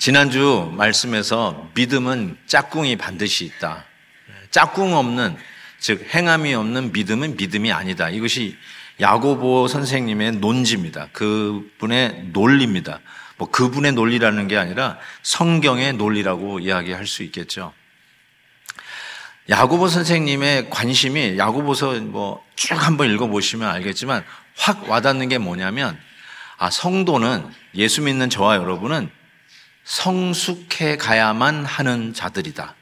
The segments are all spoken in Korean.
지난주 말씀에서 믿음은 짝꿍이 반드시 있다. 짝꿍 없는 즉 행함이 없는 믿음은 믿음이 아니다. 이것이 야고보 선생님의 논지입니다. 그분의 논리입니다. 뭐 그분의 논리라는 게 아니라 성경의 논리라고 이야기할 수 있겠죠. 야고보 선생님의 관심이 야고보서 뭐 쭉 한번 읽어보시면 알겠지만 확 와닿는 게 뭐냐면 아 성도는 예수 믿는 저와 여러분은 성숙해 가야만 하는 자들이다.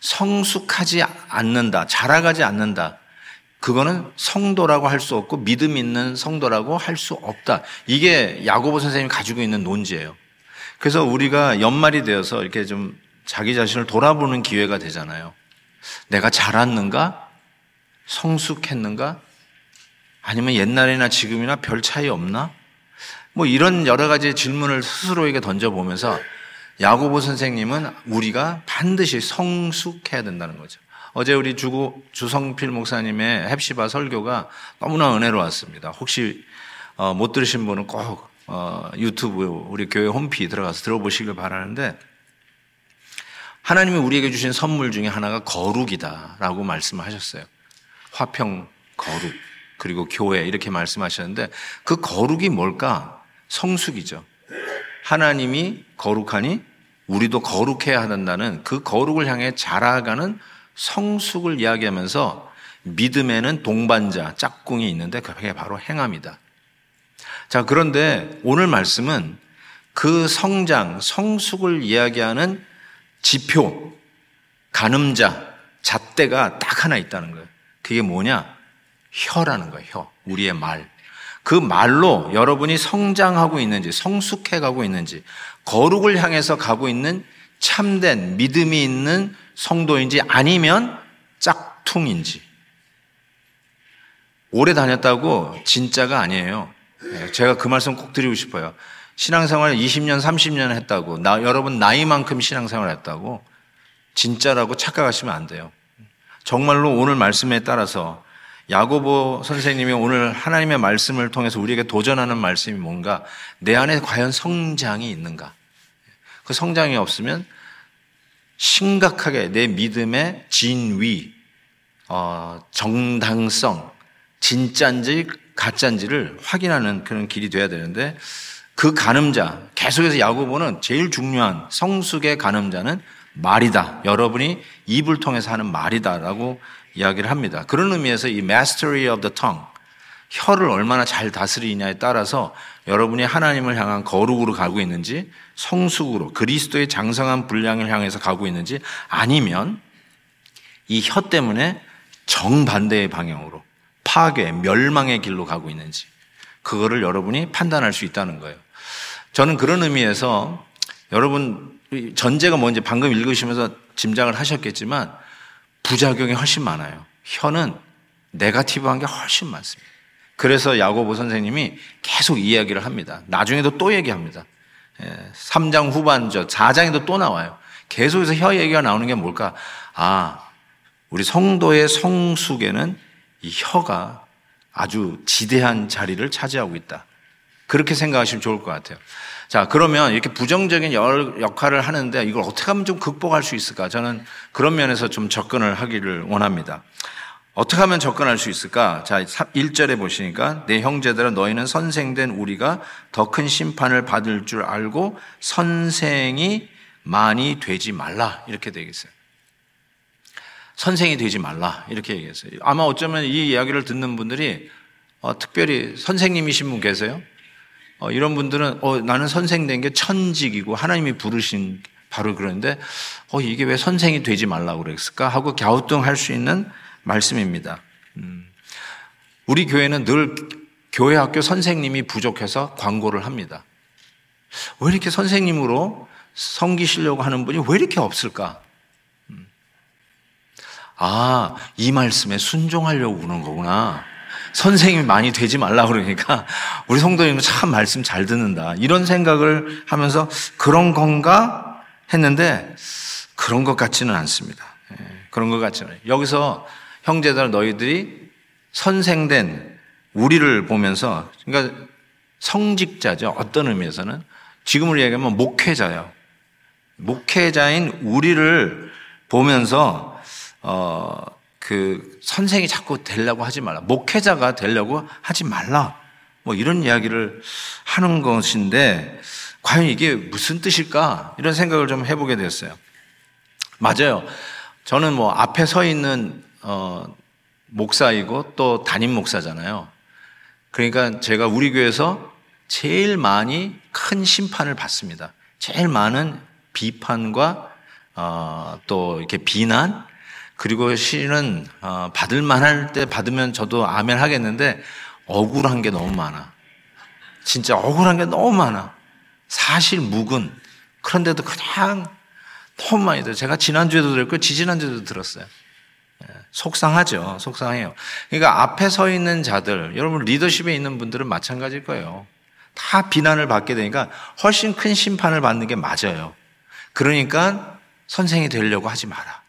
성숙하지 않는다. 자라가지 않는다. 그거는 성도라고 할 수 없고 믿음 있는 성도라고 할 수 없다. 이게 야고보 선생님이 가지고 있는 논지예요. 그래서 우리가 연말이 되어서 이렇게 좀 자기 자신을 돌아보는 기회가 되잖아요. 내가 자랐는가? 성숙했는가? 아니면 옛날이나 지금이나 별 차이 없나? 뭐 이런 여러 가지 질문을 스스로에게 던져보면서 야고보 선생님은 우리가 반드시 성숙해야 된다는 거죠. 어제 우리 주고 주성필 목사님의 헵시바 설교가 너무나 은혜로웠습니다. 혹시 어, 못 들으신 분은 꼭 어, 유튜브 우리 교회 홈피 들어가서 들어보시길 바라는데 하나님이 우리에게 주신 선물 중에 하나가 거룩이다라고 말씀을 하셨어요. 화평 거룩 그리고 교회 이렇게 말씀하셨는데 그 거룩이 뭘까? 성숙이죠. 하나님이 거룩하니 우리도 거룩해야 한다는 그 거룩을 향해 자라가는 성숙을 이야기하면서 믿음에는 동반자, 짝꿍이 있는데 그게 바로 행함이다. 자, 그런데 오늘 말씀은 그 성장, 성숙을 이야기하는 지표, 가늠자, 잣대가 딱 하나 있다는 거예요. 그게 뭐냐? 혀라는 거예요, 혀. 우리의 말. 그 말로 여러분이 성장하고 있는지, 성숙해 가고 있는지, 거룩을 향해서 가고 있는 참된 믿음이 있는 성도인지 아니면 짝퉁인지. 오래 다녔다고 진짜가 아니에요. 네, 제가 그 말씀 꼭 드리고 싶어요. 신앙생활 20년, 30년 했다고, 나, 여러분 나이만큼 신앙생활 했다고, 진짜라고 착각하시면 안 돼요. 정말로 오늘 말씀에 따라서 야고보 선생님이 오늘 하나님의 말씀을 통해서 우리에게 도전하는 말씀이 뭔가 내 안에 과연 성장이 있는가? 그 성장이 없으면 심각하게 내 믿음의 진위, 어, 정당성, 진짠지 가짠지를 확인하는 그런 길이 돼야 되는데 그 가늠자 계속해서 야고보는 제일 중요한 성숙의 가늠자는 말이다. 여러분이 입을 통해서 하는 말이다라고 이야기를 합니다. 그런 의미에서 이 mastery of the tongue, 혀를 얼마나 잘 다스리냐에 따라서 여러분이 하나님을 향한 거룩으로 가고 있는지 성숙으로 그리스도의 장성한 분량을 향해서 가고 있는지 아니면 이 혀 때문에 정반대의 방향으로 파괴, 멸망의 길로 가고 있는지 그거를 여러분이 판단할 수 있다는 거예요. 저는 그런 의미에서 여러분 전제가 뭔지 방금 읽으시면서 짐작을 하셨겠지만 부작용이 훨씬 많아요. 혀는 네가티브한 게 훨씬 많습니다. 그래서 야고보 선생님이 계속 이야기를 합니다. 나중에도 또 얘기합니다. 3장 예, 후반 저 4장에도 또 나와요. 계속해서 혀 얘기가 나오는 게 뭘까? 아, 우리 성도의 성숙에는 이 혀가 아주 지대한 자리를 차지하고 있다. 그렇게 생각하시면 좋을 것 같아요. 자, 그러면 이렇게 부정적인 역할을 하는데 이걸 어떻게 하면 좀 극복할 수 있을까? 저는 그런 면에서 좀 접근을 하기를 원합니다. 어떻게 하면 접근할 수 있을까? 자, 1절에 보시니까 내 형제들아 너희는 선생된 우리가 더 큰 심판을 받을 줄 알고 선생이 많이 되지 말라. 이렇게 되겠어요. 선생이 되지 말라. 이렇게 얘기했어요. 아마 어쩌면 이 이야기를 듣는 분들이 어, 특별히 선생님이신 분 계세요? 어, 이런 분들은 어, 나는 선생 된 게 천직이고 하나님이 부르신 바로 그런데 어, 이게 왜 선생이 되지 말라고 그랬을까 하고 갸우뚱할 수 있는 말씀입니다. 음. 우리 교회는 늘 교회 학교 선생님이 부족해서 광고를 합니다. 왜 이렇게 선생님으로 섬기시려고 하는 분이 왜 이렇게 없을까? 음. 아, 이 말씀에 순종하려고 그러는 거구나. 선생님이 많이 되지 말라 그러니까 우리 성도님은 참 말씀 잘 듣는다. 이런 생각을 하면서 그런 건가 했는데 그런 것 같지는 않습니다. 예, 그런 것 같지는 여기서 형제들 너희들이 선생된 우리를 보면서 그러니까 성직자죠. 어떤 의미에서는 지금으로 얘기하면 목회자예요. 목회자인 우리를 보면서 어, 그 선생이 자꾸 되려고 하지 말라. 목회자가 되려고 하지 말라. 뭐 이런 이야기를 하는 것인데 과연 이게 무슨 뜻일까? 이런 생각을 좀 해보게 됐어요. 맞아요. 저는 뭐 앞에 서 있는 어, 목사이고 또 담임 목사잖아요. 그러니까 제가 우리 교회에서 제일 많이 큰 심판을 받습니다. 제일 많은 비판과 어, 또 이렇게 비난 그리고 실은 어, 받을 만할 때 받으면 저도 아멘 하겠는데 억울한 게 너무 많아. 진짜 억울한 게 너무 많아. 사실 묵은 그런데도 그냥 너무 많이 들어요. 제가 지난주에도 들었고 지지난주에도 들었어요. 예, 속상하죠. 속상해요. 그러니까 앞에 서 있는 자들, 여러분 리더십에 있는 분들은 마찬가지일 거예요. 다 비난을 받게 되니까 훨씬 큰 심판을 받는 게 맞아요. 그러니까 선생이 되려고 하지 마라.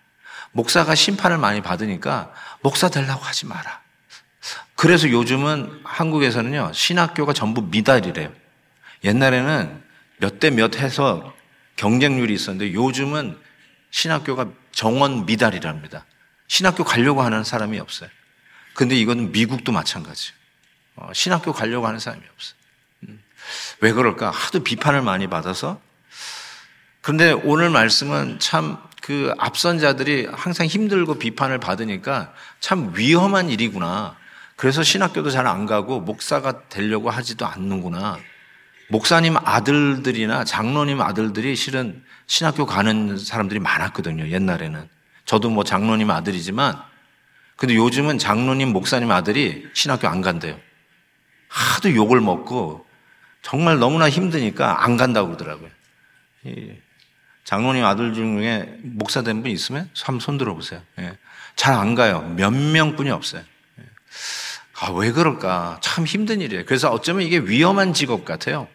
목사가 심판을 많이 받으니까 목사 되려고 하지 마라. 그래서 요즘은 한국에서는요, 신학교가 전부 미달이래요. 옛날에는 몇 대 몇 해서 경쟁률이 있었는데 요즘은 신학교가 정원 미달이랍니다. 신학교 가려고 하는 사람이 없어요. 근데 이건 미국도 마찬가지예요. 어, 신학교 가려고 하는 사람이 없어요. 음. 왜 그럴까? 하도 비판을 많이 받아서. 그런데 오늘 말씀은 참 그 앞선 자들이 항상 힘들고 비판을 받으니까 참 위험한 일이구나. 그래서 신학교도 잘 안 가고 목사가 되려고 하지도 않는구나. 목사님 아들들이나 장로님 아들들이 실은 신학교 가는 사람들이 많았거든요. 옛날에는. 저도 뭐 장로님 아들이지만 근데 요즘은 장로님 목사님 아들이 신학교 안 간대요. 하도 욕을 먹고 정말 너무나 힘드니까 안 간다고 그러더라고요. 장로님 아들 중에 목사 된 분 있으면 한번 손 들어보세요. 예. 잘안 가요. 몇 명뿐이 없어요. 예. 아, 왜 그럴까? 참 힘든 일이에요. 그래서 어쩌면 이게 위험한 직업 같아요.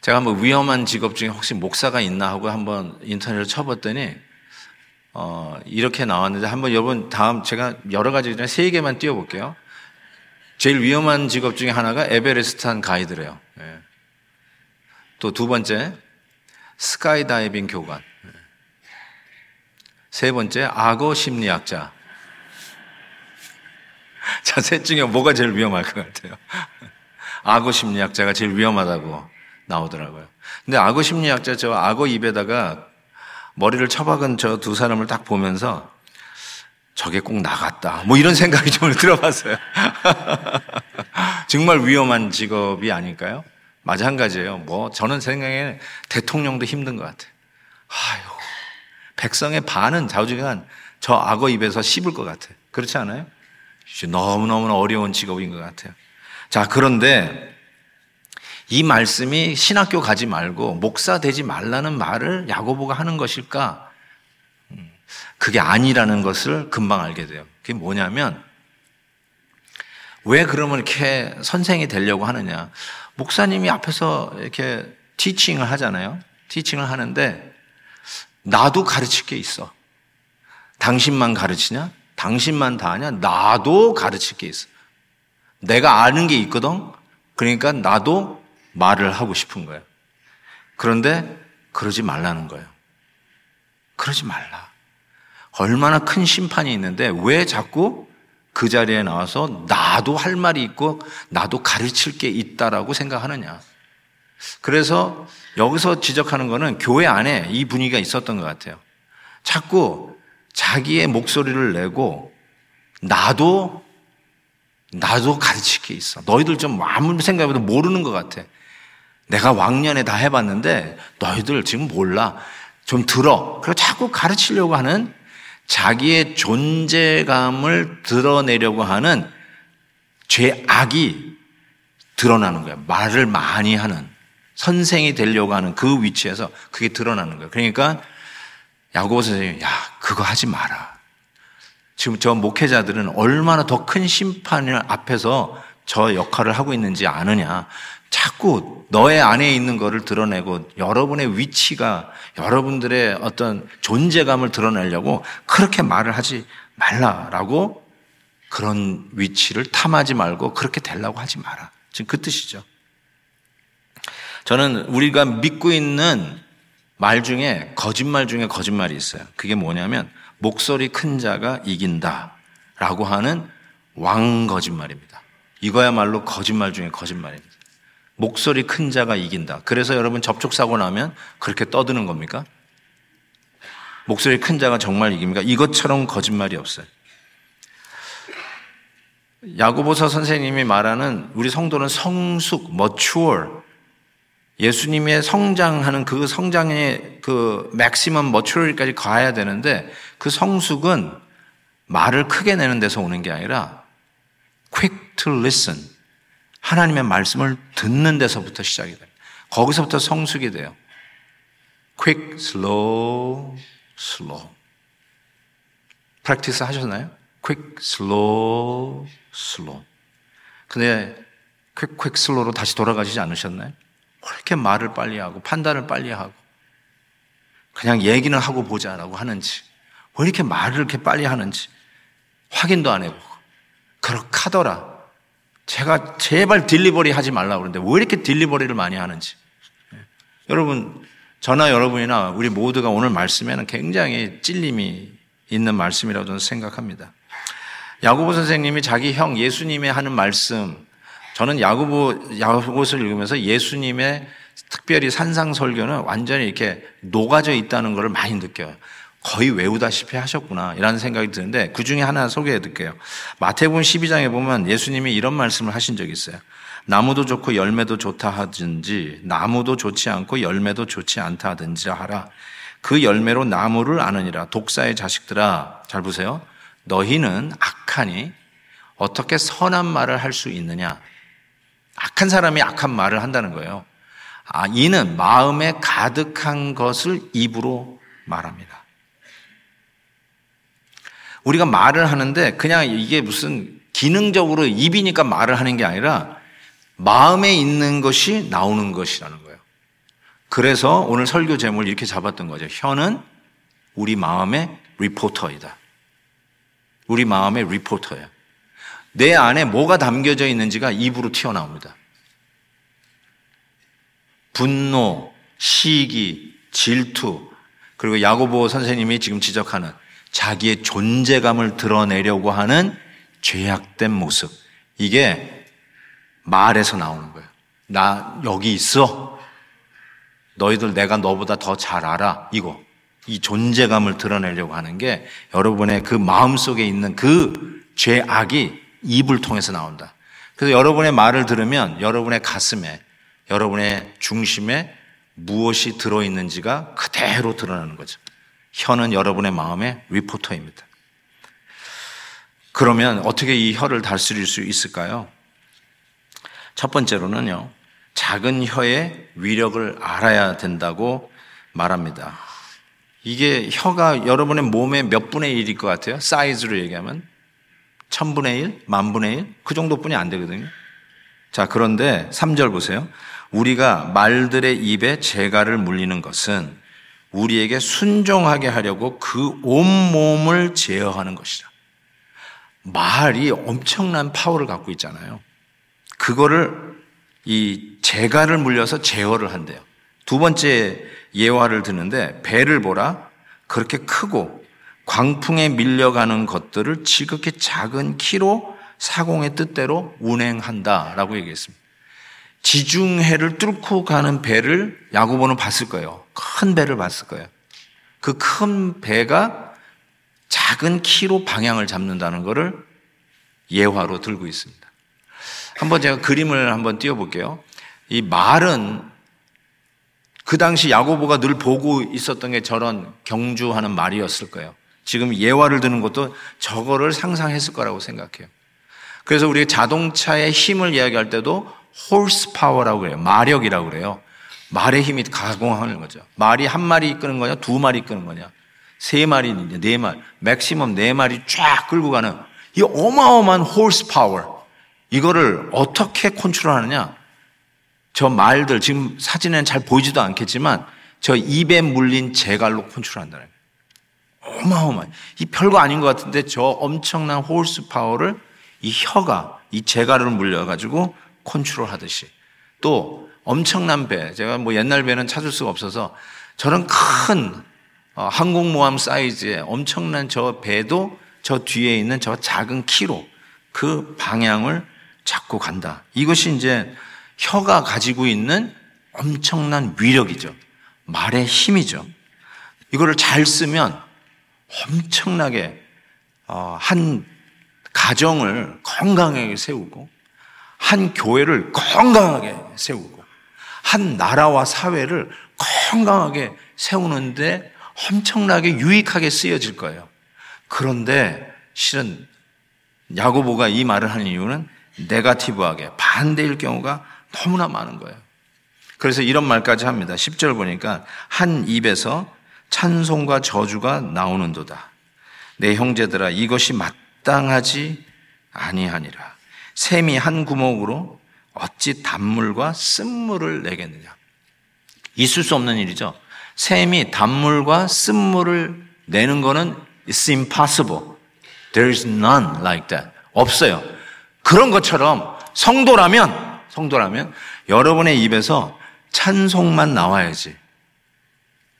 제가 한번 위험한 직업 중에 혹시 목사가 있나 하고 한번 인터넷을 쳐봤더니 어, 이렇게 나왔는데 한번 여러분 다음 제가 여러 가지 중에 세 개만 띄워볼게요. 제일 위험한 직업 중에 하나가 에베레스트한 가이드래요. 예. 또두 번째 스카이다이빙 교관. 예. 세 번째 악어 심리학자. 자, 셋 중에 뭐가 제일 위험할 것 같아요? 악어 심리학자가 제일 위험하다고 나오더라고요. 근데 악어 심리학자 저 악어 입에다가 머리를 처박은 저 두 사람을 딱 보면서 저게 꼭 나갔다. 뭐 이런 생각이 좀 들어봤어요. 정말 위험한 직업이 아닐까요? 마찬가지예요. 뭐 저는 생각에 대통령도 힘든 것 같아요. 아유, 백성의 반은 좌우지간 저 악어 입에서 씹을 것 같아요. 그렇지 않아요? 너무너무 어려운 직업인 것 같아요. 자, 그런데 이 말씀이 신학교 가지 말고 목사 되지 말라는 말을 야고보가 하는 것일까? 음, 그게 아니라는 것을 금방 알게 돼요. 그게 뭐냐면 왜 그러면 이렇게 선생이 되려고 하느냐? 목사님이 앞에서 이렇게 티칭을 하잖아요. 티칭을 하는데 나도 가르칠 게 있어. 당신만 가르치냐? 당신만 다 하냐? 나도 가르칠 게 있어. 내가 아는 게 있거든? 그러니까 나도 말을 하고 싶은 거예요. 그런데 그러지 말라는 거예요. 그러지 말라. 얼마나 큰 심판이 있는데 왜 자꾸 그 자리에 나와서 나도 할 말이 있고 나도 가르칠 게 있다라고 생각하느냐. 그래서 여기서 지적하는 거는 교회 안에 이 분위기가 있었던 것 같아요. 자꾸 자기의 목소리를 내고 나도 나도 가르칠 게 있어. 너희들 좀 아무리 생각해도 모르는 것 같아. 내가 왕년에 다 해봤는데 너희들 지금 몰라. 좀 들어. 그리고 자꾸 가르치려고 하는 자기의 존재감을 드러내려고 하는 죄악이 드러나는 거야. 말을 많이 하는 선생이 되려고 하는 그 위치에서 그게 드러나는 거예요. 그러니까 야고보 선생님이 야 그거 하지 마라. 지금 저 목회자들은 얼마나 더 큰 심판을 앞에서 저 역할을 하고 있는지 아느냐. 자꾸 너의 안에 있는 것을 드러내고 여러분의 위치가 여러분들의 어떤 존재감을 드러내려고 그렇게 말을 하지 말라라고 그런 위치를 탐하지 말고 그렇게 되려고 하지 마라. 지금 그 뜻이죠. 저는 우리가 믿고 있는 말 중에 거짓말 중에 거짓말이 있어요. 그게 뭐냐면 목소리 큰 자가 이긴다 라고 하는 왕 거짓말입니다. 이거야말로 거짓말 중에 거짓말입니다. 목소리 큰 자가 이긴다. 그래서 여러분 접촉사고 나면 그렇게 떠드는 겁니까? 목소리 큰 자가 정말 이깁니까? 이것처럼 거짓말이 없어요. 야고보서 선생님이 말하는 우리 성도는 성숙, mature, 예수님의 성장하는 그 성장의 그 맥시멈 머추리까지 가야 되는데 그 성숙은 말을 크게 내는 데서 오는 게 아니라 quick to listen. 하나님의 말씀을 듣는 데서부터 시작이 됩니다. 거기서부터 성숙이 돼요. quick, slow, slow. 프랙티스 하셨나요? quick, slow, slow. 근데 quick, quick, slow로 다시 돌아가시지 않으셨나요? 왜 이렇게 말을 빨리 하고 판단을 빨리 하고 그냥 얘기는 하고 보자라고 하는지 왜 이렇게 말을 이렇게 빨리 하는지 확인도 안 해보고 그렇게 하더라. 제가 제발 딜리버리 하지 말라고 그러는데 왜 이렇게 딜리버리를 많이 하는지. 예. 여러분, 저나 여러분이나 우리 모두가 오늘 말씀에는 굉장히 찔림이 있는 말씀이라고 저는 생각합니다. 야고보 선생님이 자기 형 예수님이 하는 말씀, 저는 야고보 야고보를 읽으면서 예수님의 특별히 산상 설교는 완전히 이렇게 녹아져 있다는 것을 많이 느껴요. 거의 외우다시피 하셨구나 이라는 생각이 드는데 그 중에 하나 소개해 드릴게요. 마태복음 12장에 보면 예수님이 이런 말씀을 하신 적이 있어요. 나무도 좋고 열매도 좋다 하든지 나무도 좋지 않고 열매도 좋지 않다 하든지 하라. 그 열매로 나무를 아느니라. 독사의 자식들아 잘 보세요. 너희는 악하니 어떻게 선한 말을 할 수 있느냐? 악한 사람이 악한 말을 한다는 거예요. 아, 이는 마음에 가득한 것을 입으로 말합니다. 우리가 말을 하는데 그냥 이게 무슨 기능적으로 입이니까 말을 하는 게 아니라 마음에 있는 것이 나오는 것이라는 거예요. 그래서 오늘 설교 제목을 이렇게 잡았던 거죠. 혀는 우리 마음의 리포터이다. 우리 마음의 리포터예요. 내 안에 뭐가 담겨져 있는지가 입으로 튀어나옵니다. 분노, 시기, 질투, 그리고 야고보 선생님이 지금 지적하는 자기의 존재감을 드러내려고 하는 죄악된 모습. 이게 말에서 나오는 거예요. 나 여기 있어. 너희들 내가 너보다 더 잘 알아. 이거. 이 존재감을 드러내려고 하는 게 여러분의 그 마음 속에 있는 그 죄악이 입을 통해서 나온다. 그래서 여러분의 말을 들으면 여러분의 가슴에, 여러분의 중심에 무엇이 들어있는지가 그대로 드러나는 거죠. 혀는 여러분의 마음의 리포터입니다. 그러면 어떻게 이 혀를 다스릴 수 있을까요? 첫 번째로는요, 작은 혀의 위력을 알아야 된다고 말합니다. 이게 혀가 여러분의 몸의 몇 분의 1일 것 같아요? 사이즈로 얘기하면. 천분의 1, 만분의 1? 그 정도뿐이 안 되거든요. 자, 그런데 3절 보세요. 우리가 말들의 입에 재갈을 물리는 것은 우리에게 순종하게 하려고 그 온몸을 제어하는 것이다. 말이 엄청난 파워를 갖고 있잖아요. 그거를 이 재갈을 물려서 제어를 한대요. 두 번째 예화를 드는데 배를 보라 그렇게 크고 광풍에 밀려가는 것들을 지극히 작은 키로 사공의 뜻대로 운행한다라고 얘기했습니다. 지중해를 뚫고 가는 배를 야구보는 봤을 거예요. 큰 배를 봤을 거예요. 그 큰 배가 작은 키로 방향을 잡는다는 것을 예화로 들고 있습니다. 한번 제가 그림을 한번 띄워볼게요. 이 말은 그 당시 야고보가 늘 보고 있었던 게 저런 경주하는 말이었을 거예요. 지금 예화를 드는 것도 저거를 상상했을 거라고 생각해요. 그래서 우리 자동차의 힘을 이야기할 때도 horse power라고 그래요. 마력이라고 그래요. 말의 힘이 가공하는 거죠. 말이 한 마리 이끄는 거냐, 두 마리 이끄는 거냐, 세 마리, 네 마리, maximum 네 마리 쫙 끌고 가는 이 어마어마한 horse power. 이거를 어떻게 컨트롤하느냐? 저 말들 지금 사진에는 잘 보이지도 않겠지만 저 입에 물린 재갈로 컨트롤한다는 거예요. 어마어마해. 이 별거 아닌 것 같은데 저 엄청난 horse power를 이 혀가 이 재갈을 물려가지고 컨트롤 하듯이 또 엄청난 배. 제가 뭐 옛날 배는 찾을 수가 없어서 저런 큰 어, 항공모함 사이즈의 엄청난 저 배도 저 뒤에 있는 저 작은 키로 그 방향을 잡고 간다. 이것이 이제 혀가 가지고 있는 엄청난 위력이죠. 말의 힘이죠. 이거를 잘 쓰면 엄청나게 어, 한 가정을 건강하게 세우고 한 교회를 건강하게 세우고 한 나라와 사회를 건강하게 세우는데 엄청나게 유익하게 쓰여질 거예요. 그런데 실은 야고보가 이 말을 하는 이유는 네가티브하게 반대일 경우가 너무나 많은 거예요. 그래서 이런 말까지 합니다. 10절 보니까 한 입에서 찬송과 저주가 나오는도다. 내 형제들아 이것이 마땅하지 아니하니라. 샘이 한 구멍으로 어찌 단물과 쓴물을 내겠느냐. 있을 수 없는 일이죠. 샘이 단물과 쓴물을 내는 거는 it's impossible. There is none like that. 없어요. 그런 것처럼 성도라면 성도라면 여러분의 입에서 찬송만 나와야지.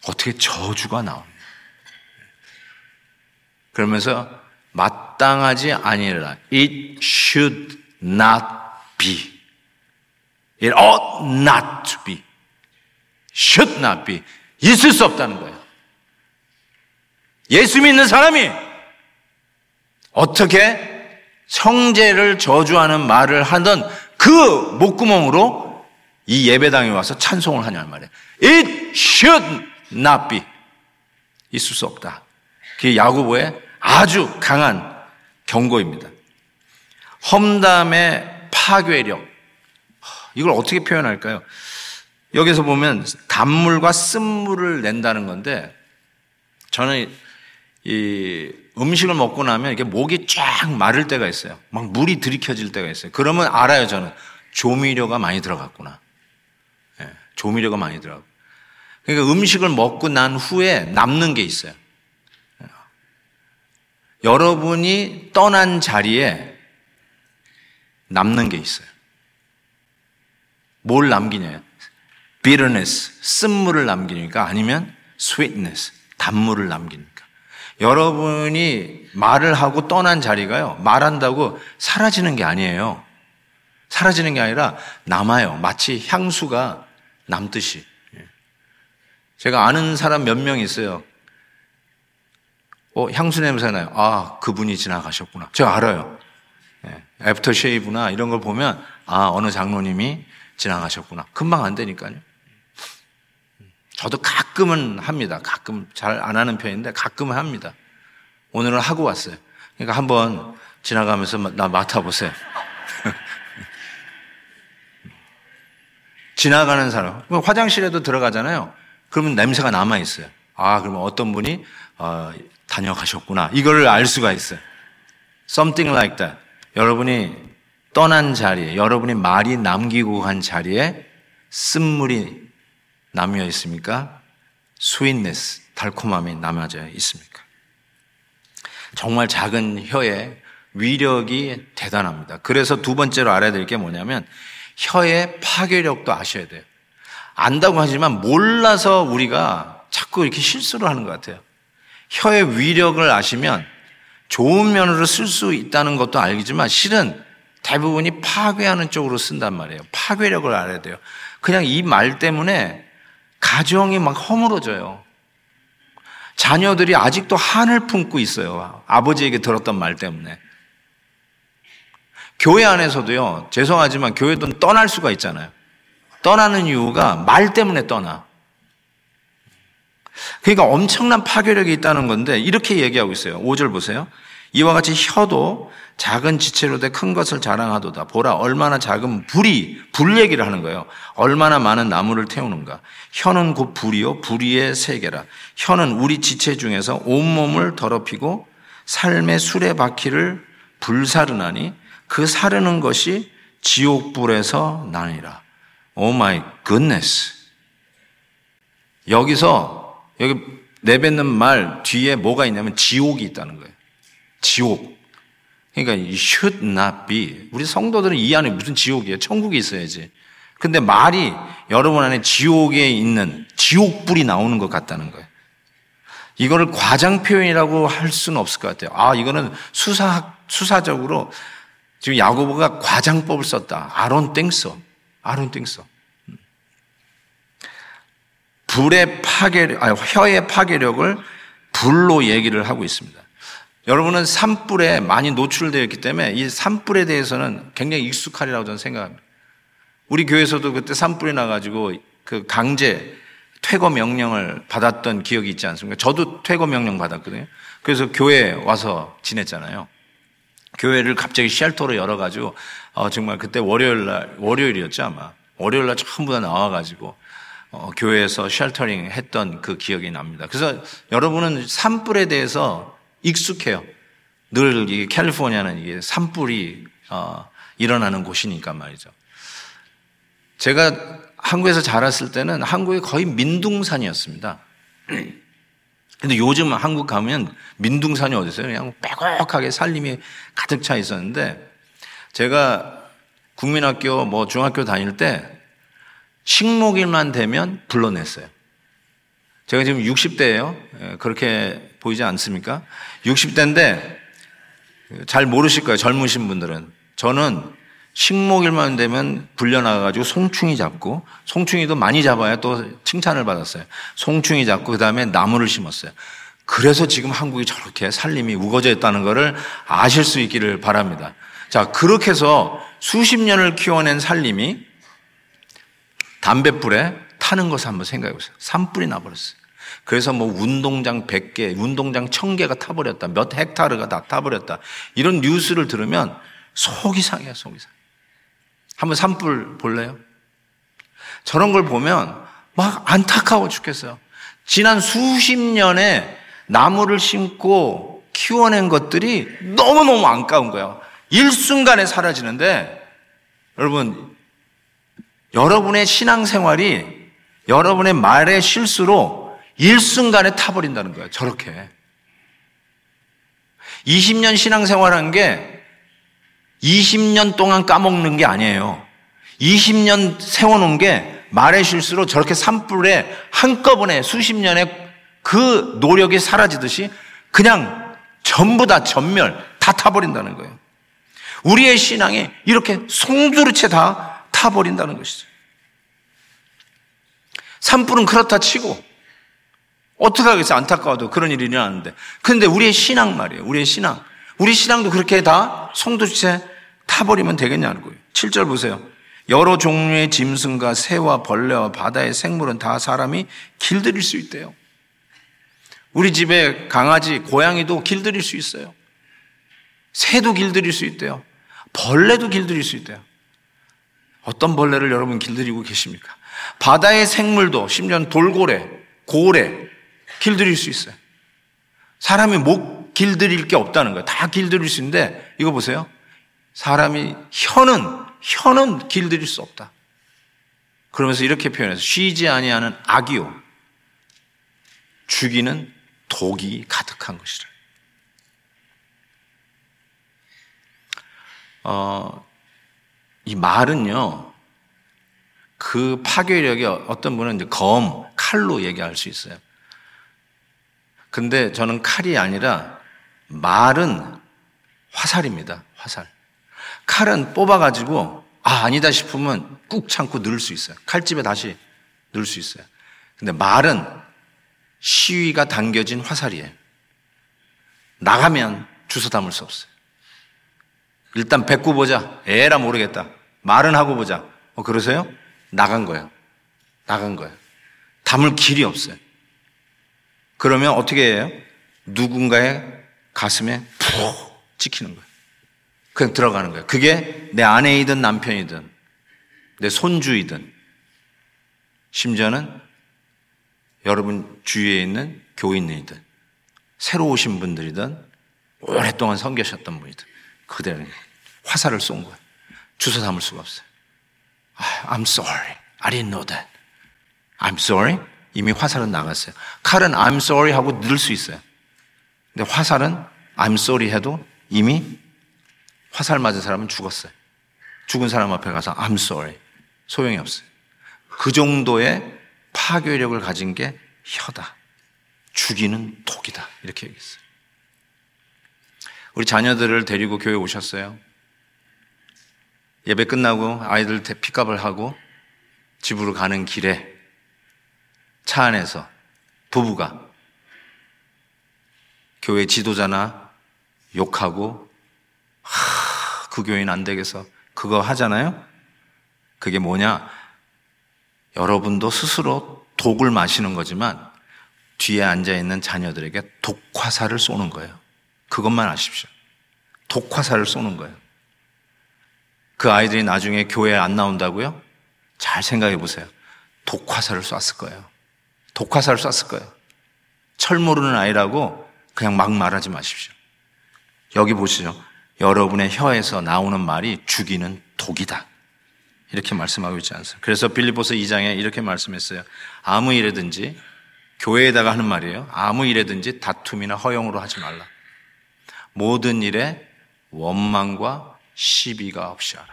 어떻게 저주가 나옵니까? 그러면서 마땅하지 아니라 it should not be. It ought not to be. should not be. 있을 수 없다는 거예요. 예수 믿는 사람이 어떻게 성제를 저주하는 말을 하던 그 목구멍으로 이 예배당에 와서 찬송을 하냐는 말이에요. It should not be. 있을 수 없다. 그게 야구보의 아주 강한 경고입니다. 험담의 파괴력. 이걸 어떻게 표현할까요? 여기서 보면 단물과 쓴물을 낸다는 건데 저는 이 음식을 먹고 나면 이게 목이 쫙 마를 때가 있어요. 막 물이 들이켜질 때가 있어요. 그러면 알아요, 저는. 조미료가 많이 들어갔구나. 네, 조미료가 많이 들어가고. 그러니까 음식을 먹고 난 후에 남는 게 있어요. 여러분이 떠난 자리에 남는 게 있어요. 뭘 남기냐? bitterness, 쓴물을 남기니까 아니면 sweetness, 단물을 남기니까. 여러분이 말을 하고 떠난 자리가요, 말한다고 사라지는 게 아니에요. 사라지는 게 아니라 남아요. 마치 향수가 남듯이. 제가 아는 사람 몇 명 있어요. 어, 향수 냄새 나요. 아, 그분이 지나가셨구나. 제가 알아요. 네. aftershave나 이런 걸 보면, 아, 어느 장로님이 지나가셨구나. 금방 안 되니까요. 저도 가끔은 합니다. 가끔 잘 안 하는 편인데 가끔은 합니다. 오늘은 하고 왔어요. 그러니까 한번 지나가면서 나 맡아보세요. 지나가는 사람. 화장실에도 들어가잖아요. 그러면 냄새가 남아있어요. 아, 그러면 어떤 분이, 어, 다녀가셨구나. 이거를 알 수가 있어요. Something like that. 여러분이 떠난 자리에, 여러분이 말이 남기고 간 자리에 쓴물이 남여 있습니까? sweetness, 달콤함이 남아져 있습니까? 정말 작은 혀의 위력이 대단합니다. 그래서 두 번째로 알아야 될 게 뭐냐면 혀의 파괴력도 아셔야 돼요. 안다고 하지만 몰라서 우리가 자꾸 이렇게 실수를 하는 것 같아요. 혀의 위력을 아시면 좋은 면으로 쓸 수 있다는 것도 알겠지만 실은 대부분이 파괴하는 쪽으로 쓴단 말이에요. 파괴력을 알아야 돼요. 그냥 이 말 때문에 가정이 막 허물어져요. 자녀들이 아직도 한을 품고 있어요. 아버지에게 들었던 말 때문에. 교회 안에서도요, 죄송하지만 교회도 떠날 수가 있잖아요. 떠나는 이유가 말 때문에 떠나. 그러니까 엄청난 파괴력이 있다는 건데 이렇게 얘기하고 있어요. 5절 보세요. 이와 같이 혀도 작은 지체로 돼 큰 것을 자랑하도다. 보라 얼마나 작은 불이 불 얘기를 하는 거예요. 얼마나 많은 나무를 태우는가. 혀는 곧 불이요 불이의 세계라. 혀는 우리 지체 중에서 온몸을 더럽히고 삶의 수레바퀴를 불사르나니 그 사르는 것이 지옥불에서 나니라. Oh my goodness. 여기서 여기 내뱉는 말 뒤에 뭐가 있냐면 지옥이 있다는 거예요. 지옥. 그러니까 should not be. 우리 성도들은 이 안에 무슨 지옥이에요? 천국이 있어야지. 근데 말이 여러분 안에 지옥에 있는 지옥불이 나오는 것 같다는 거예요. 이거를 과장 표현이라고 할 수는 없을 것 같아요. 아, 이거는 수사, 수사적으로 지금 야고보가 과장법을 썼다. 아론 땡써. 아론 땡써. 불의 파괴, 아니, 혀의 파괴력을 불로 얘기를 하고 있습니다. 여러분은 산불에 많이 노출되어 있기 때문에 이 산불에 대해서는 굉장히 익숙하리라고 저는 생각합니다. 우리 교회에서도 그때 산불이 나가지고 그 강제 퇴거 명령을 받았던 기억이 있지 않습니까? 저도 퇴거 명령 받았거든요. 그래서 교회에 와서 지냈잖아요. 교회를 갑자기 shelter로 열어가지고 어, 정말 그때 월요일 날 월요일이었죠 아마 월요일 날 전부 다 나와가지고 어, 교회에서 sheltering 했던 그 기억이 납니다. 그래서 여러분은 산불에 대해서 익숙해요. 늘 이 캘리포니아는 이게 산불이 어, 일어나는 곳이니까 말이죠. 제가 한국에서 자랐을 때는 한국이 거의 민둥산이었습니다. 근데 요즘 한국 가면 민둥산이 어디 있어요? 그냥 빼곡하게 살림이 가득 차 있었는데 제가 국민학교 뭐 중학교 다닐 때 식목일만 되면 불러냈어요. 제가 지금 60대예요. 예, 그렇게 보이지 않습니까? 60대인데 잘 모르실 거예요. 젊으신 분들은. 저는 식목일만 되면 불려나가가지고 송충이 잡고 송충이도 많이 잡아야 또 칭찬을 받았어요. 송충이 잡고 그 다음에 나무를 심었어요. 그래서 지금 한국이 저렇게 살림이 우거져 있다는 것을 아실 수 있기를 바랍니다. 자, 그렇게 해서 수십 년을 키워낸 살림이 담뱃불에 타는 것을 한번 생각해 보세요. 산불이 나버렸어요. 그래서 뭐 운동장 100개, 운동장 1000개가 타버렸다. 몇 헥타르가 다 타버렸다. 이런 뉴스를 들으면 속이 상해요, 속이 상해. 한번 산불 볼래요? 저런 걸 보면 막 안타까워 죽겠어요. 지난 수십 년에 나무를 심고 키워낸 것들이 너무너무 안까운 거예요. 일순간에 사라지는데 여러분 여러분의 신앙생활이 여러분의 말의 실수로 일순간에 타버린다는 거예요. 저렇게. 20년 신앙생활한 게 20년 동안 까먹는 게 아니에요. 20년 세워놓은 게 말의 실수로 저렇게 산불에 한꺼번에 수십 년의 그 노력이 사라지듯이 그냥 전부 다 전멸, 다 타버린다는 거예요. 우리의 신앙이 이렇게 송두리째 다 타버린다는 것이죠. 산불은 그렇다 치고 어떻게 하겠어 안타까워도 그런 일이 일어나는데 그런데 우리의 신앙 말이에요. 우리의 신앙. 우리 신앙도 그렇게 다 송두째 타버리면 되겠냐는 거예요. 7절 보세요. 여러 종류의 짐승과 새와 벌레와 바다의 생물은 다 사람이 길들일 수 있대요. 우리 집에 강아지, 고양이도 길들일 수 있어요. 새도 길들일 수 있대요. 벌레도 길들일 수 있대요. 어떤 벌레를 여러분 길들이고 계십니까? 바다의 생물도 심지어 돌고래, 고래 길들일 수 있어요. 사람이 못 길들일 게 없다는 거예요. 다 길들일 수 있는데 이거 보세요. 사람이 혀는 혀는 길들일 수 없다. 그러면서 이렇게 표현해서 쉬지 아니하는 악이요 죽이는 독이 가득한 것이라. 어, 이 말은요, 그 파괴력이 어떤 분은 이제 검, 칼로 얘기할 수 있어요. 근데 저는 칼이 아니라 말은 화살입니다. 화살. 칼은 뽑아가지고, 아, 아니다 싶으면 꾹 참고 넣을 수 있어요. 칼집에 다시 넣을 수 있어요. 근데 말은 시위가 당겨진 화살이에요. 나가면 주워 담을 수 없어요. 일단 뱉고 보자. 에라 모르겠다. 말은 하고 보자. 어, 그러세요? 나간 거예요. 나간 거예요. 담을 길이 없어요. 그러면 어떻게 해요? 누군가의 가슴에 푹 찍히는 거예요. 그냥 들어가는 거예요. 그게 내 아내이든 남편이든 내 손주이든 심지어는 여러분 주위에 있는 교인이든 새로 오신 분들이든 오랫동안 섬겨셨던 분이든 그대로 화살을 쏜 거예요. 주워 담을 수가 없어요. I'm sorry. I didn't know that. I'm sorry. 이미 화살은 나갔어요. 칼은 I'm sorry 하고 넣을 수 있어요. 근데 화살은 I'm sorry 해도 이미 화살 맞은 사람은 죽었어요. 죽은 사람 앞에 가서 I'm sorry. 소용이 없어요. 그 정도의 파괴력을 가진 게 혀다. 죽이는 독이다. 이렇게 얘기했어요. 우리 자녀들을 데리고 교회 오셨어요. 예배 끝나고 아이들 픽업을 하고 집으로 가는 길에 차 안에서 부부가 교회 지도자나 욕하고 하, 그 교회는 안 되겠어. 그거 하잖아요. 그게 뭐냐? 여러분도 스스로 독을 마시는 거지만 뒤에 앉아 있는 자녀들에게 독화살을 쏘는 거예요. 그것만 아십시오. 독화살을 쏘는 거예요. 그 아이들이 나중에 교회에 안 나온다고요? 잘 생각해 보세요. 독화살을 쐈을 거예요. 독화살을 쐈을 거예요. 철 모르는 아이라고 그냥 막 말하지 마십시오. 여기 보시죠. 여러분의 혀에서 나오는 말이 죽이는 독이다. 이렇게 말씀하고 있지 않습니까? 그래서 빌리보스 2장에 이렇게 말씀했어요. 아무 일에든지 교회에다가 하는 말이에요. 아무 일에든지 다툼이나 허용으로 하지 말라. 모든 일에 원망과 시비가 없이 하라.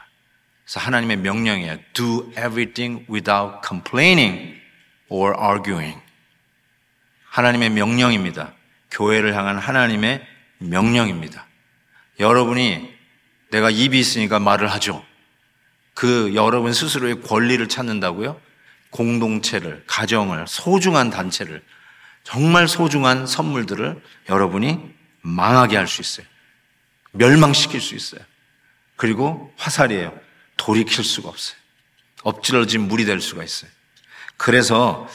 그래서 하나님의 명령이에요. Do everything without complaining or arguing. 하나님의 명령입니다. 교회를 향한 하나님의 명령입니다. 여러분이 내가 입이 있으니까 말을 하죠. 그 여러분 스스로의 권리를 찾는다고요? 공동체를, 가정을, 소중한 단체를, 정말 소중한 선물들을 여러분이 망하게 할 수 있어요. 멸망시킬 수 있어요. 그리고 화살이에요. 돌이킬 수가 없어요. 엎질러진 물이 될 수가 있어요. 그래서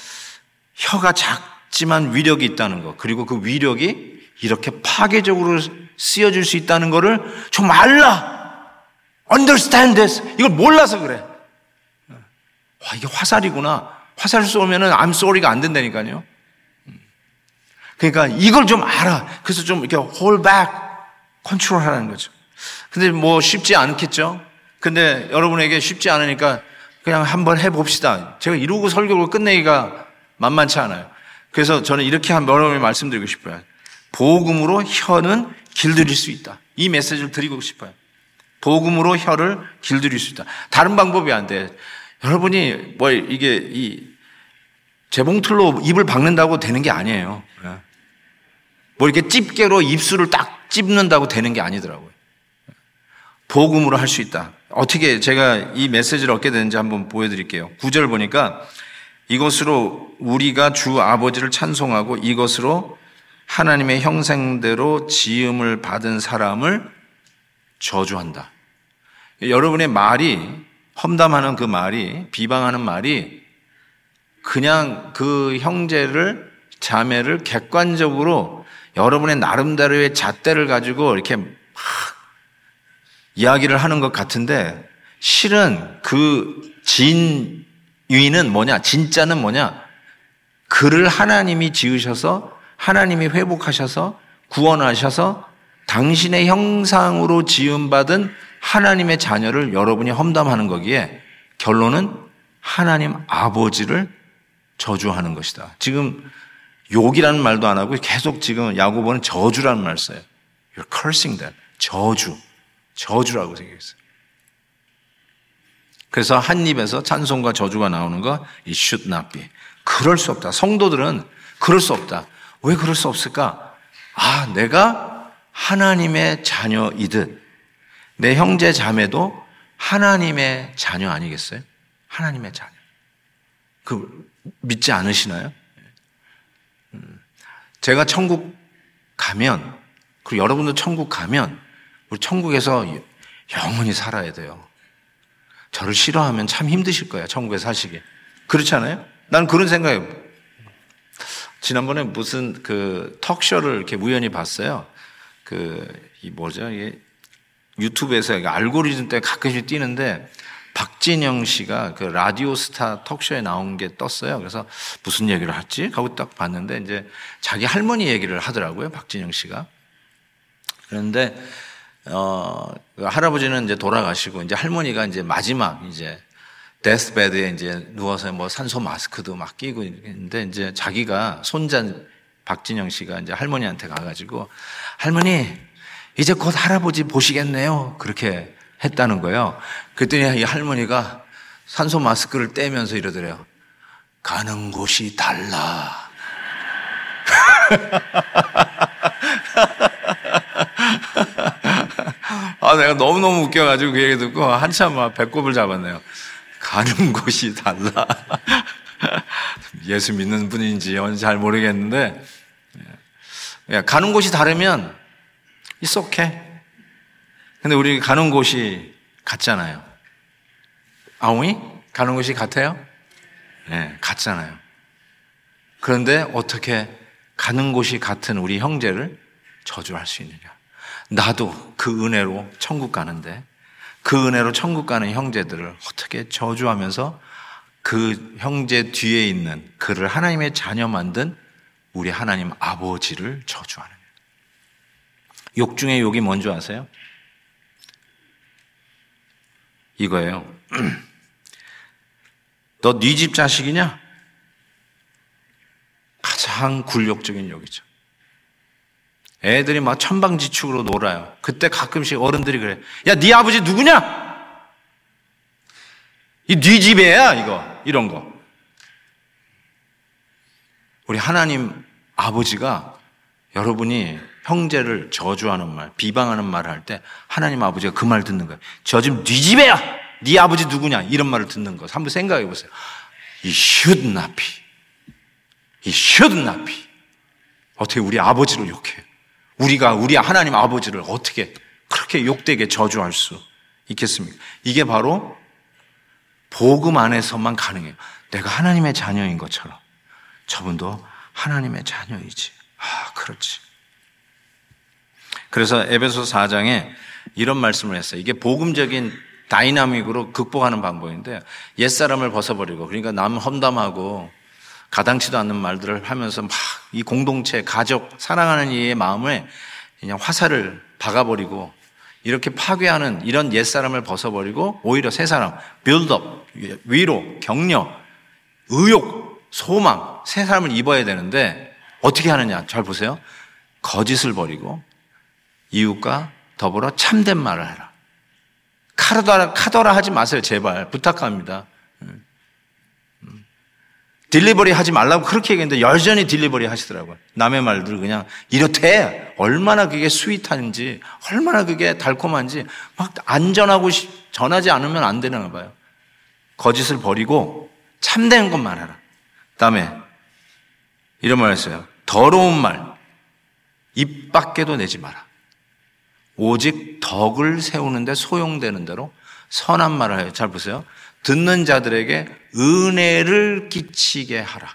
혀가 작지만 위력이 있다는 거, 그리고 그 위력이 이렇게 파괴적으로 쓰여질 수 있다는 것을 좀 알라! understand this. 이걸 몰라서 그래. 와, 이게 화살이구나. 화살 쏘면은 I'm sorry가 안 된다니까요. 그러니까 이걸 좀 알아. 그래서 좀 이렇게 hold back, 컨트롤 하라는 거죠. 근데 뭐 쉽지 않겠죠? 근데 여러분에게 쉽지 않으니까 그냥 한번 해봅시다. 제가 이러고 설교를 끝내기가 만만치 않아요. 그래서 저는 이렇게 한 여러분에 말씀드리고 싶어요. 복음으로 혀는 길들일 수 있다. 이 메시지를 드리고 싶어요. 복음으로 혀를 길들일 수 있다. 다른 방법이 안 돼. 여러분이 뭐 이게 이 재봉틀로 입을 박는다고 되는 게 아니에요. 뭐 이렇게 집게로 입술을 딱 찝는다고 되는 게 아니더라고요. 복음으로 할 수 있다. 어떻게 제가 이 메시지를 얻게 되는지 한번 보여드릴게요. 구절 보니까 이것으로 우리가 주 아버지를 찬송하고 이것으로 하나님의 형생대로 지음을 받은 사람을 저주한다. 여러분의 말이 험담하는 그 말이 비방하는 말이 그냥 그 형제를 자매를 객관적으로 여러분의 나름대로의 잣대를 가지고 이렇게 막 이야기를 하는 것 같은데 실은 그 진위는 뭐냐? 진짜는 뭐냐? 그를 하나님이 지으셔서 하나님이 회복하셔서 구원하셔서 당신의 형상으로 지음받은 하나님의 자녀를 여러분이 험담하는 거기에 결론은 하나님 아버지를 저주하는 것이다. 지금 욕이라는 말도 안 하고 계속 지금 야고보는 저주라는 말 써요. You're cursing them. 저주. 저주라고 생각했어요. 그래서 한 입에서 찬송과 저주가 나오는 거, it should not be. 그럴 수 없다. 성도들은 그럴 수 없다. 왜 그럴 수 없을까? 아, 내가 하나님의 자녀이듯 내 형제 자매도 하나님의 자녀 아니겠어요? 하나님의 자녀. 그 믿지 않으시나요? 음, 제가 천국 가면 그리고 여러분도 천국 가면 우리 천국에서 영원히 살아야 돼요. 저를 싫어하면 참 힘드실 거예요. 천국에 사시기. 그렇지 않아요? 난 그런 생각이에요. 지난번에 무슨 그 턱쇼를 이렇게 우연히 봤어요. 그, 이 뭐죠? 이게 유튜브에서 알고리즘 때문에 가끔씩 뛰는데 박진영 씨가 그 라디오 스타 턱쇼에 나온 게 떴어요. 그래서 무슨 얘기를 할지 하고 딱 봤는데 이제 자기 할머니 얘기를 하더라고요. 박진영 씨가. 그런데 어, 그 할아버지는 이제 돌아가시고 이제 할머니가 이제 마지막 이제 데스베드에 이제 누워서 뭐 산소 마스크도 막 끼고 있는데 이제 자기가 손자 박진영 씨가 이제 할머니한테 가가지고 할머니 이제 곧 할아버지 보시겠네요. 그렇게 했다는 거예요. 그랬더니 이 할머니가 산소 마스크를 떼면서 이러더래요. 가는 곳이 달라. 아, 내가 너무너무 웃겨가지고 그 얘기 듣고 한참 막 배꼽을 잡았네요. 가는 곳이 달라. 예수 믿는 분인지 잘 모르겠는데, 예. 가는 곳이 다르면, okay. 근데 우리 가는 곳이 같잖아요. 아웅이? 가는 곳이 같아요? 네, 같잖아요. 그런데 어떻게 가는 곳이 같은 우리 형제를 저주할 수 있느냐? 나도 그 은혜로 천국 가는데 그 은혜로 천국 가는 형제들을 어떻게 저주하면서 그 형제 뒤에 있는 그를 하나님의 자녀 만든 우리 하나님 아버지를 저주하느냐. 욕 중에 욕이 뭔지 아세요? 이거예요. 너 네 집 자식이냐? 가장 굴욕적인 욕이죠. 애들이 막 천방지축으로 놀아요. 그때 가끔씩 어른들이 그래. 야, 네 아버지 누구냐? 이네 집애야, 이거. 이런 거. 우리 하나님 아버지가 여러분이 형제를 저주하는 말, 비방하는 말을 할 때 하나님 아버지가 그 말 듣는 거예요. 저집네 집애야. 네 아버지 누구냐? 이런 말을 듣는 거. 한번 생각해 보세요. 이 be. 이 be. 어떻게 우리 아버지를 욕해요? 우리가 우리 하나님 아버지를 어떻게 그렇게 욕되게 저주할 수 있겠습니까? 이게 바로 복음 안에서만 가능해요. 내가 하나님의 자녀인 것처럼 저분도 하나님의 자녀이지. 아, 그렇지. 그래서 에베소 4장에 이런 말씀을 했어요. 이게 복음적인 dynamic으로 극복하는 방법인데 옛사람을 벗어버리고 그러니까 남 험담하고 가당치도 않는 말들을 하면서 막 이 공동체, 가족, 사랑하는 이의 마음에 그냥 화살을 박아버리고 이렇게 파괴하는 이런 옛사람을 벗어버리고 오히려 새 사람, 빌드업, 위로, 격려, 의욕, 소망, 새 사람을 입어야 되는데 어떻게 하느냐? 잘 보세요. 거짓을 버리고 이웃과 더불어 참된 말을 해라. 카더라, 카더라 하지 마세요. 제발. 부탁합니다. delivery 하지 말라고 그렇게 얘기했는데 여전히 delivery 하시더라고요. 남의 말들 그냥 이렇대 얼마나 그게 sweet한지 얼마나 그게 달콤한지 막 안 전하고 전하지 않으면 안 되나 봐요. 거짓을 버리고 참된 것만 하라. 다음에 이런 말 했어요. 더러운 말 입 밖에도 내지 마라. 오직 덕을 세우는데 소용되는 대로 선한 말을 해요. 잘 보세요. 듣는 자들에게 은혜를 끼치게 하라.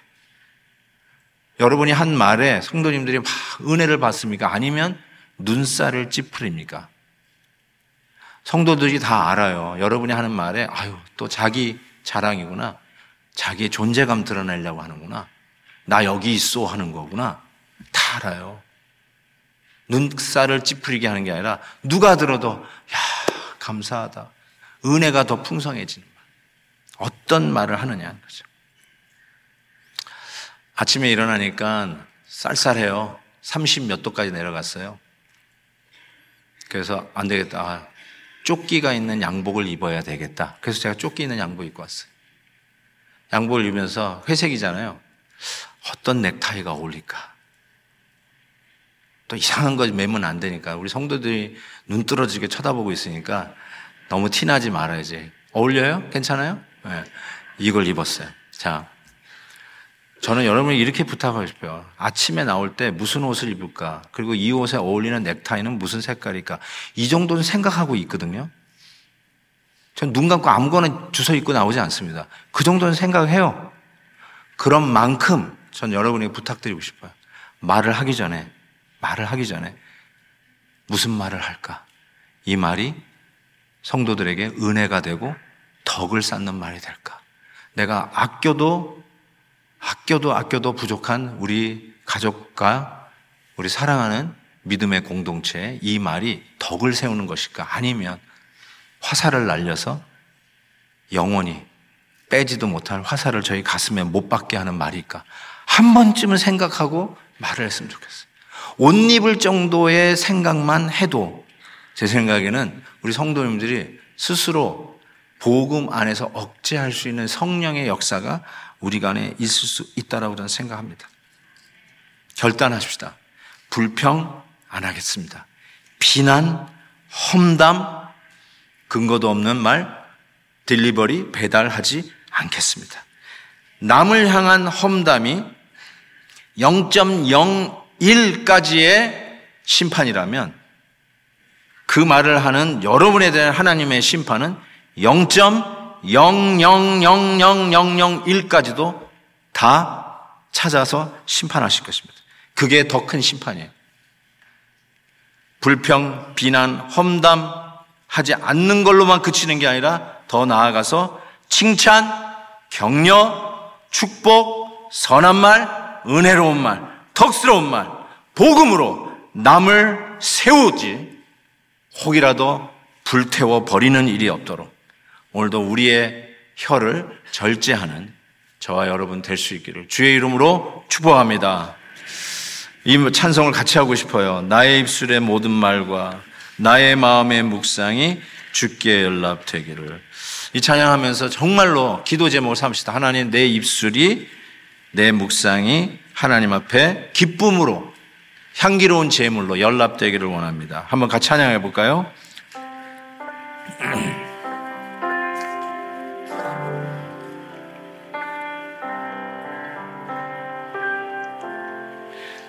여러분이 한 말에 성도님들이 막 은혜를 받습니까? 아니면 눈살을 찌푸립니까? 성도들이 다 알아요. 여러분이 하는 말에 아유 또 자기 자랑이구나. 자기의 존재감 드러내려고 하는구나. 나 여기 있어 하는 거구나. 다 알아요. 눈살을 찌푸리게 하는 게 아니라 누가 들어도 야 감사하다. 은혜가 더 풍성해지는 말. 어떤 말을 하느냐는 거죠. 아침에 일어나니까 쌀쌀해요. 30 몇 도까지 내려갔어요. 그래서 안 되겠다. 아, 조끼가 있는 양복을 입어야 되겠다. 그래서 제가 조끼 있는 양복 입고 왔어요. 양복을 입으면서 회색이잖아요. 어떤 넥타이가 어울릴까? 또 이상한 거 매면 안 되니까 우리 성도들이 눈 떨어지게 쳐다보고 있으니까 너무 티나지 말아야지. 어울려요? 괜찮아요? 네. 이걸 입었어요. 자, 저는 여러분이 이렇게 부탁하고 싶어요. 아침에 나올 때 무슨 옷을 입을까? 그리고 이 옷에 어울리는 넥타이는 무슨 색깔일까? 이 정도는 생각하고 있거든요. 전 눈 감고 아무거나 주워 입고 나오지 않습니다. 그 정도는 생각해요. 그런 만큼 전 여러분에게 부탁드리고 싶어요. 말을 하기 전에 말을 하기 전에 무슨 말을 할까? 이 말이 성도들에게 은혜가 되고 덕을 쌓는 말이 될까? 내가 아껴도 아껴도 아껴도 부족한 우리 가족과 우리 사랑하는 믿음의 공동체에 이 말이 덕을 세우는 것일까? 아니면 화살을 날려서 영원히 빼지도 못할 화살을 저희 가슴에 못 박게 하는 말일까? 한 번쯤은 생각하고 말을 했으면 좋겠어요. 옷 입을 정도의 생각만 해도 제 생각에는 우리 성도님들이 스스로 복음 안에서 억제할 수 있는 성령의 역사가 우리 간에 있을 수 있다라고 저는 생각합니다. 결단하십시다. 불평 안 하겠습니다. 비난, 험담, 근거도 없는 말, 딜리버리, 배달하지 않겠습니다. 남을 향한 험담이 0.01까지의 심판이라면 그 말을 하는 여러분에 대한 하나님의 심판은 0.000001까지도 다 찾아서 심판하실 것입니다. 그게 더 큰 심판이에요. 불평, 비난, 험담 하지 않는 걸로만 그치는 게 아니라 더 나아가서 칭찬, 격려, 축복, 선한 말, 은혜로운 말, 덕스러운 말, 복음으로 남을 세우지 혹이라도 불태워 버리는 일이 없도록 오늘도 우리의 혀를 절제하는 저와 여러분 될 수 있기를 주의 이름으로 축복합니다. 이 찬송을 같이 하고 싶어요. 나의 입술의 모든 말과 나의 마음의 묵상이 주께 연락되기를. 이 찬양하면서 정말로 기도 제목을 삼시다. 하나님 내 입술이 내 묵상이 하나님 앞에 기쁨으로 향기로운 제물로 연락되기를 원합니다. 한번 같이 찬양해 볼까요?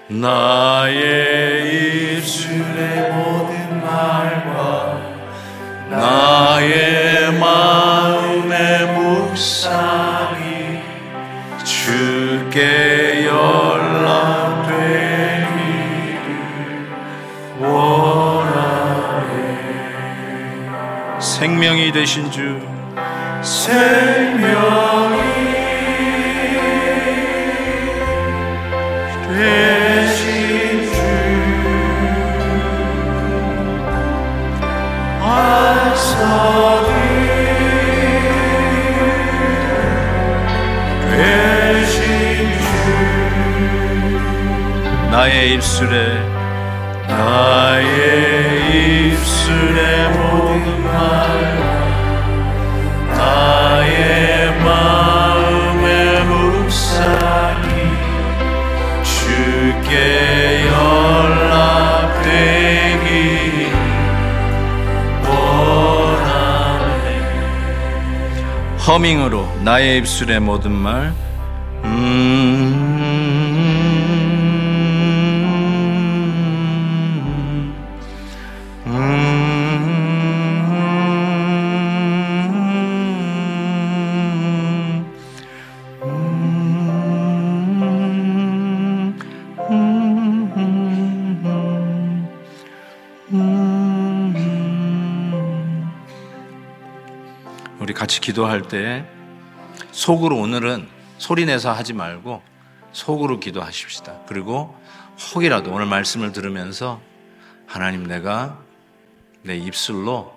나의 입술의 모든 말과 나의 마음의 묵상이 주께 연락되기를 원하네. 생명이 되신 주. 생명 나의 입술에 나의 입술에 모든 말과 나의 마음의 묵상이 주께 연락되기 원하네. 허밍으로 나의 입술의 모든 말 음, 같이 기도할 때 속으로 오늘은 소리내서 하지 말고 속으로 기도하십시다. 그리고 혹이라도 오늘 말씀을 들으면서 하나님 내가 내 입술로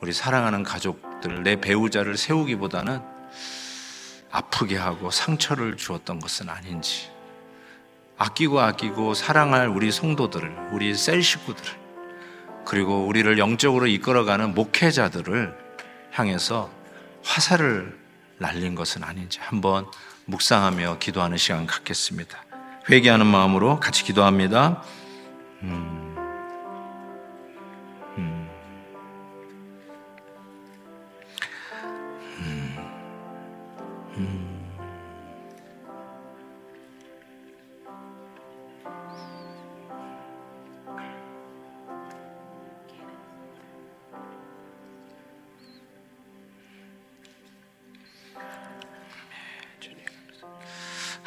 우리 사랑하는 가족들, 내 배우자를 세우기보다는 아프게 하고 상처를 주었던 것은 아닌지 아끼고 아끼고 사랑할 우리 성도들을, 우리 셀 식구들을 그리고 우리를 영적으로 이끌어가는 목회자들을 향해서 화살을 날린 것은 아닌지 한번 묵상하며 기도하는 시간 갖겠습니다. 회개하는 마음으로 같이 기도합니다. 음, 음,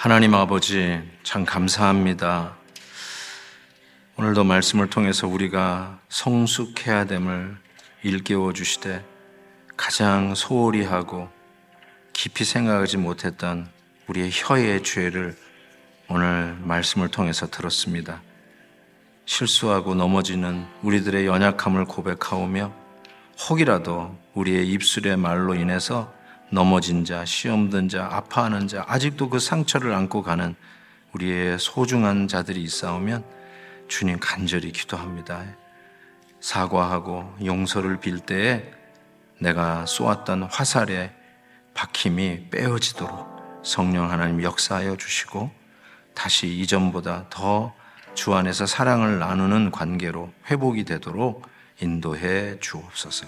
하나님 아버지, 참 감사합니다. 오늘도 말씀을 통해서 우리가 성숙해야 됨을 일깨워 주시되 가장 소홀히 하고 깊이 생각하지 못했던 우리의 혀의 죄를 오늘 말씀을 통해서 들었습니다. 실수하고 넘어지는 우리들의 연약함을 고백하오며 혹이라도 우리의 입술의 말로 인해서 넘어진 자, 시험 든 자, 아파하는 자, 아직도 그 상처를 안고 가는 우리의 소중한 자들이 있사오면 주님 간절히 기도합니다. 사과하고 용서를 빌 때에 내가 쏘았던 화살의 박힘이 빼어지도록 성령 하나님 역사하여 주시고 다시 이전보다 더 주 안에서 사랑을 나누는 관계로 회복이 되도록 인도해 주옵소서.